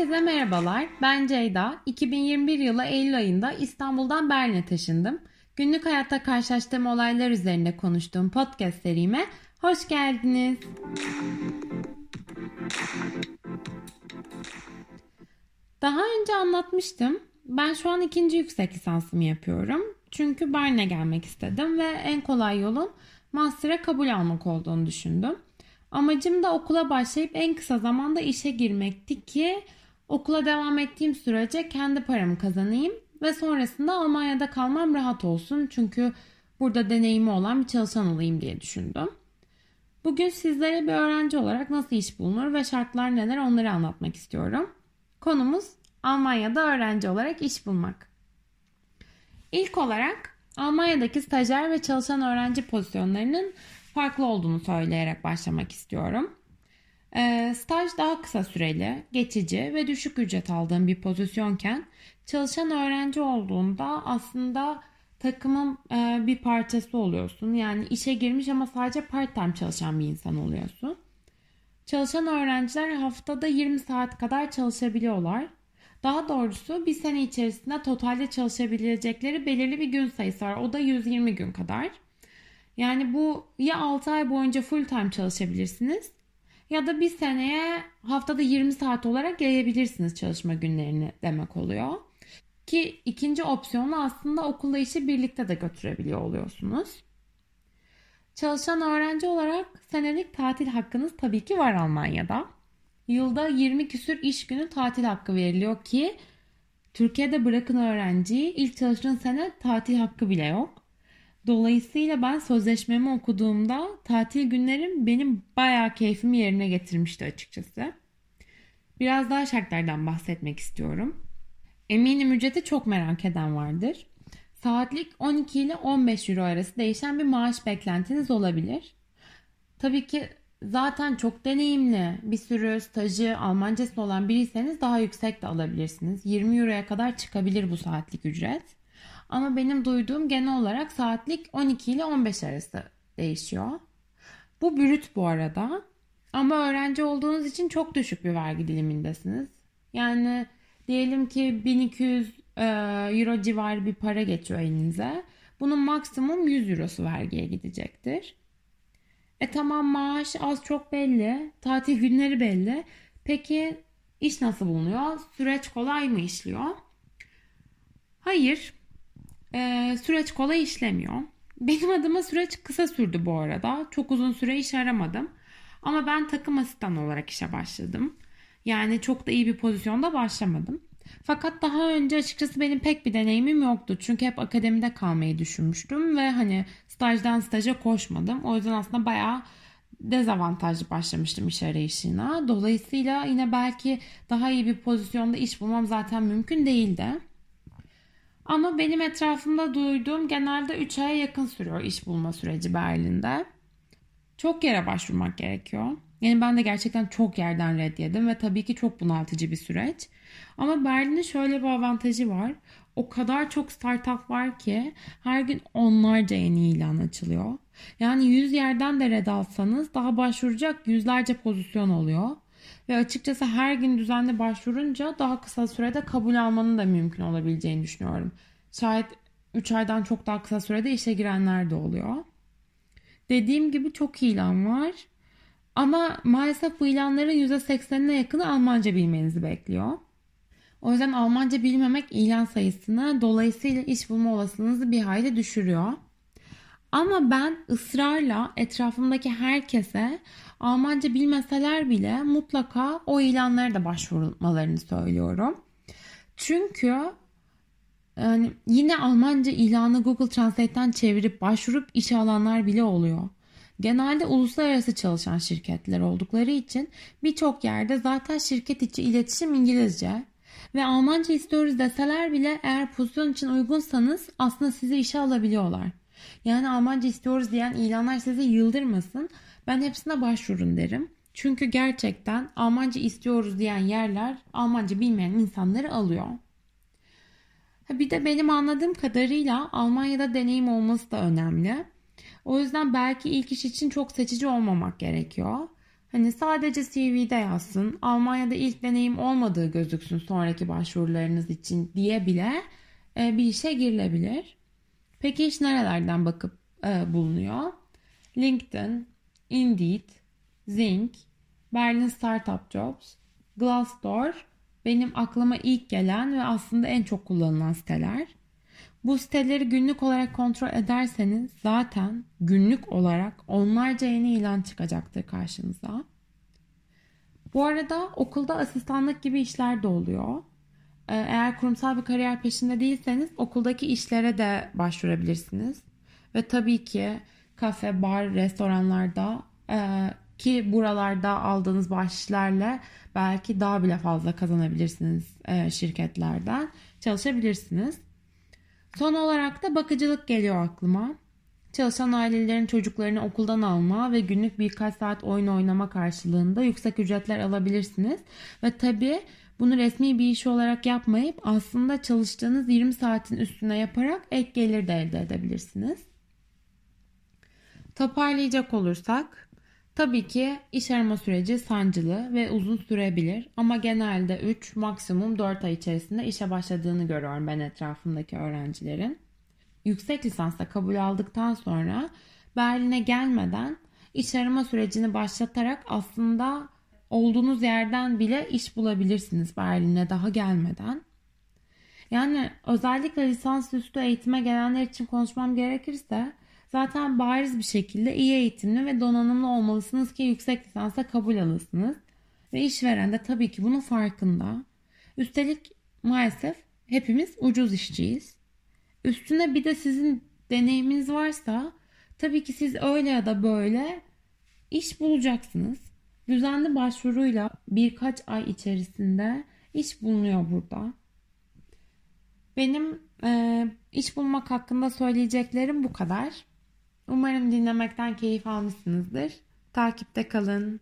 Herkese merhabalar. Ben Ceyda. 2021 yılı Eylül ayında İstanbul'dan Berlin'e taşındım. Günlük hayatta karşılaştığım olaylar üzerinde konuştuğum podcast serime hoş geldiniz. Daha önce anlatmıştım. Ben şu an ikinci yüksek lisansımı yapıyorum. Çünkü Berlin'e gelmek istedim ve en kolay yolun master'a kabul almak olduğunu düşündüm. Amacım da okula başlayıp en kısa zamanda işe girmekti ki okula devam ettiğim sürece kendi paramı kazanayım ve sonrasında Almanya'da kalmam rahat olsun. Çünkü burada deneyimi olan bir çalışan olayım diye düşündüm. Bugün sizlere bir öğrenci olarak nasıl iş bulunur ve şartlar neler onları anlatmak istiyorum. Konumuz Almanya'da öğrenci olarak iş bulmak. İlk olarak Almanya'daki stajyer ve çalışan öğrenci pozisyonlarının farklı olduğunu söyleyerek başlamak istiyorum. E, staj daha kısa süreli, geçici ve düşük ücret aldığım bir pozisyonken çalışan öğrenci olduğunda aslında takımın e, bir parçası oluyorsun. Yani işe girmiş ama sadece part time çalışan bir insan oluyorsun. Çalışan öğrenciler haftada 20 saat kadar çalışabiliyorlar. Daha doğrusu bir sene içerisinde totalde çalışabilecekleri belirli bir gün sayısı var. O da 120 gün kadar. Yani bu ya 6 ay boyunca full time çalışabilirsiniz ya da bir seneye haftada 20 saat olarak yayabilirsiniz çalışma günlerini demek oluyor. Ki ikinci opsiyonu aslında okulla işi birlikte de götürebiliyor oluyorsunuz. Çalışan öğrenci olarak senelik tatil hakkınız tabii ki var Almanya'da. Yılda 20 küsür iş günü tatil hakkı veriliyor ki Türkiye'de bırakın öğrenciyi ilk çalıştığın sene tatil hakkı bile yok. Dolayısıyla ben sözleşmemi okuduğumda tatil günlerim benim bayağı keyfimi yerine getirmişti açıkçası. Biraz daha şartlardan bahsetmek istiyorum. Eminim ücreti çok merak eden vardır. Saatlik 12 ile 15 euro arası değişen bir maaş beklentiniz olabilir. Tabii ki zaten çok deneyimli bir sürü stajı Almancası olan biriyseniz daha yüksek de alabilirsiniz. 20 euroya kadar çıkabilir bu saatlik ücret. Ama benim duyduğum genel olarak saatlik 12 ile 15 arası değişiyor. Bu brüt bu arada. Ama öğrenci olduğunuz için çok düşük bir vergi dilimindesiniz. Yani diyelim ki 1200 e, euro civarı bir para geçiyor elinize. Bunun maksimum 100 eurosu vergiye gidecektir. E tamam maaş az çok belli. Tatil günleri belli. Peki iş nasıl bulunuyor? Süreç kolay mı işliyor? Hayır e, süreç kolay işlemiyor. Benim adıma süreç kısa sürdü bu arada. Çok uzun süre iş aramadım. Ama ben takım asistan olarak işe başladım. Yani çok da iyi bir pozisyonda başlamadım. Fakat daha önce açıkçası benim pek bir deneyimim yoktu. Çünkü hep akademide kalmayı düşünmüştüm ve hani stajdan staja koşmadım. O yüzden aslında bayağı dezavantajlı başlamıştım iş arayışına. Dolayısıyla yine belki daha iyi bir pozisyonda iş bulmam zaten mümkün değildi. Ama benim etrafımda duyduğum genelde 3 aya yakın sürüyor iş bulma süreci Berlin'de. Çok yere başvurmak gerekiyor. Yani ben de gerçekten çok yerden red yedim ve tabii ki çok bunaltıcı bir süreç. Ama Berlin'in şöyle bir avantajı var. O kadar çok startup var ki her gün onlarca yeni ilan açılıyor. Yani 100 yerden de red alsanız daha başvuracak yüzlerce pozisyon oluyor. Ve açıkçası her gün düzenli başvurunca daha kısa sürede kabul almanın da mümkün olabileceğini düşünüyorum. Şayet 3 aydan çok daha kısa sürede işe girenler de oluyor. Dediğim gibi çok ilan var. Ama maalesef bu ilanların %80'ine yakını Almanca bilmenizi bekliyor. O yüzden Almanca bilmemek ilan sayısını dolayısıyla iş bulma olasılığınızı bir hayli düşürüyor. Ama ben ısrarla etrafımdaki herkese Almanca bilmeseler bile mutlaka o ilanlara da başvurmalarını söylüyorum. Çünkü yani yine Almanca ilanı Google Translate'ten çevirip başvurup işe alanlar bile oluyor. Genelde uluslararası çalışan şirketler oldukları için birçok yerde zaten şirket içi iletişim İngilizce ve Almanca istiyoruz deseler bile eğer pozisyon için uygunsanız aslında sizi işe alabiliyorlar. Yani Almanca istiyoruz diyen ilanlar sizi yıldırmasın. Ben hepsine başvurun derim. Çünkü gerçekten Almanca istiyoruz diyen yerler Almanca bilmeyen insanları alıyor. Bir de benim anladığım kadarıyla Almanya'da deneyim olması da önemli. O yüzden belki ilk iş için çok seçici olmamak gerekiyor. Hani sadece CV'de yazsın, Almanya'da ilk deneyim olmadığı gözüksün sonraki başvurularınız için diye bile e, bir işe girilebilir. Peki iş nerelerden bakıp e, bulunuyor? LinkedIn, Indeed, Zinc, Berlin Startup Jobs, Glassdoor benim aklıma ilk gelen ve aslında en çok kullanılan siteler. Bu siteleri günlük olarak kontrol ederseniz zaten günlük olarak onlarca yeni ilan çıkacaktır karşınıza. Bu arada okulda asistanlık gibi işler de oluyor. Ee, eğer kurumsal bir kariyer peşinde değilseniz okuldaki işlere de başvurabilirsiniz. Ve tabii ki kafe, bar, restoranlarda e, ki buralarda aldığınız bahşişlerle belki daha bile fazla kazanabilirsiniz e, şirketlerden. Çalışabilirsiniz. Son olarak da bakıcılık geliyor aklıma. Çalışan ailelerin çocuklarını okuldan alma ve günlük birkaç saat oyun oynama karşılığında yüksek ücretler alabilirsiniz. Ve tabii bunu resmi bir iş olarak yapmayıp aslında çalıştığınız 20 saatin üstüne yaparak ek gelir de elde edebilirsiniz. Toparlayacak olursak Tabii ki iş arama süreci sancılı ve uzun sürebilir ama genelde 3 maksimum 4 ay içerisinde işe başladığını görüyorum ben etrafımdaki öğrencilerin. Yüksek lisansa kabul aldıktan sonra Berlin'e gelmeden iş arama sürecini başlatarak aslında olduğunuz yerden bile iş bulabilirsiniz Berlin'e daha gelmeden. Yani özellikle lisansüstü eğitime gelenler için konuşmam gerekirse zaten bariz bir şekilde iyi eğitimli ve donanımlı olmalısınız ki yüksek lisansa kabul alırsınız. Ve işveren de tabii ki bunun farkında. Üstelik maalesef hepimiz ucuz işçiyiz. Üstüne bir de sizin deneyiminiz varsa tabii ki siz öyle ya da böyle iş bulacaksınız. Düzenli başvuruyla birkaç ay içerisinde iş bulunuyor burada. Benim e, iş bulmak hakkında söyleyeceklerim bu kadar. Umarım dinlemekten keyif almışsınızdır. Takipte kalın.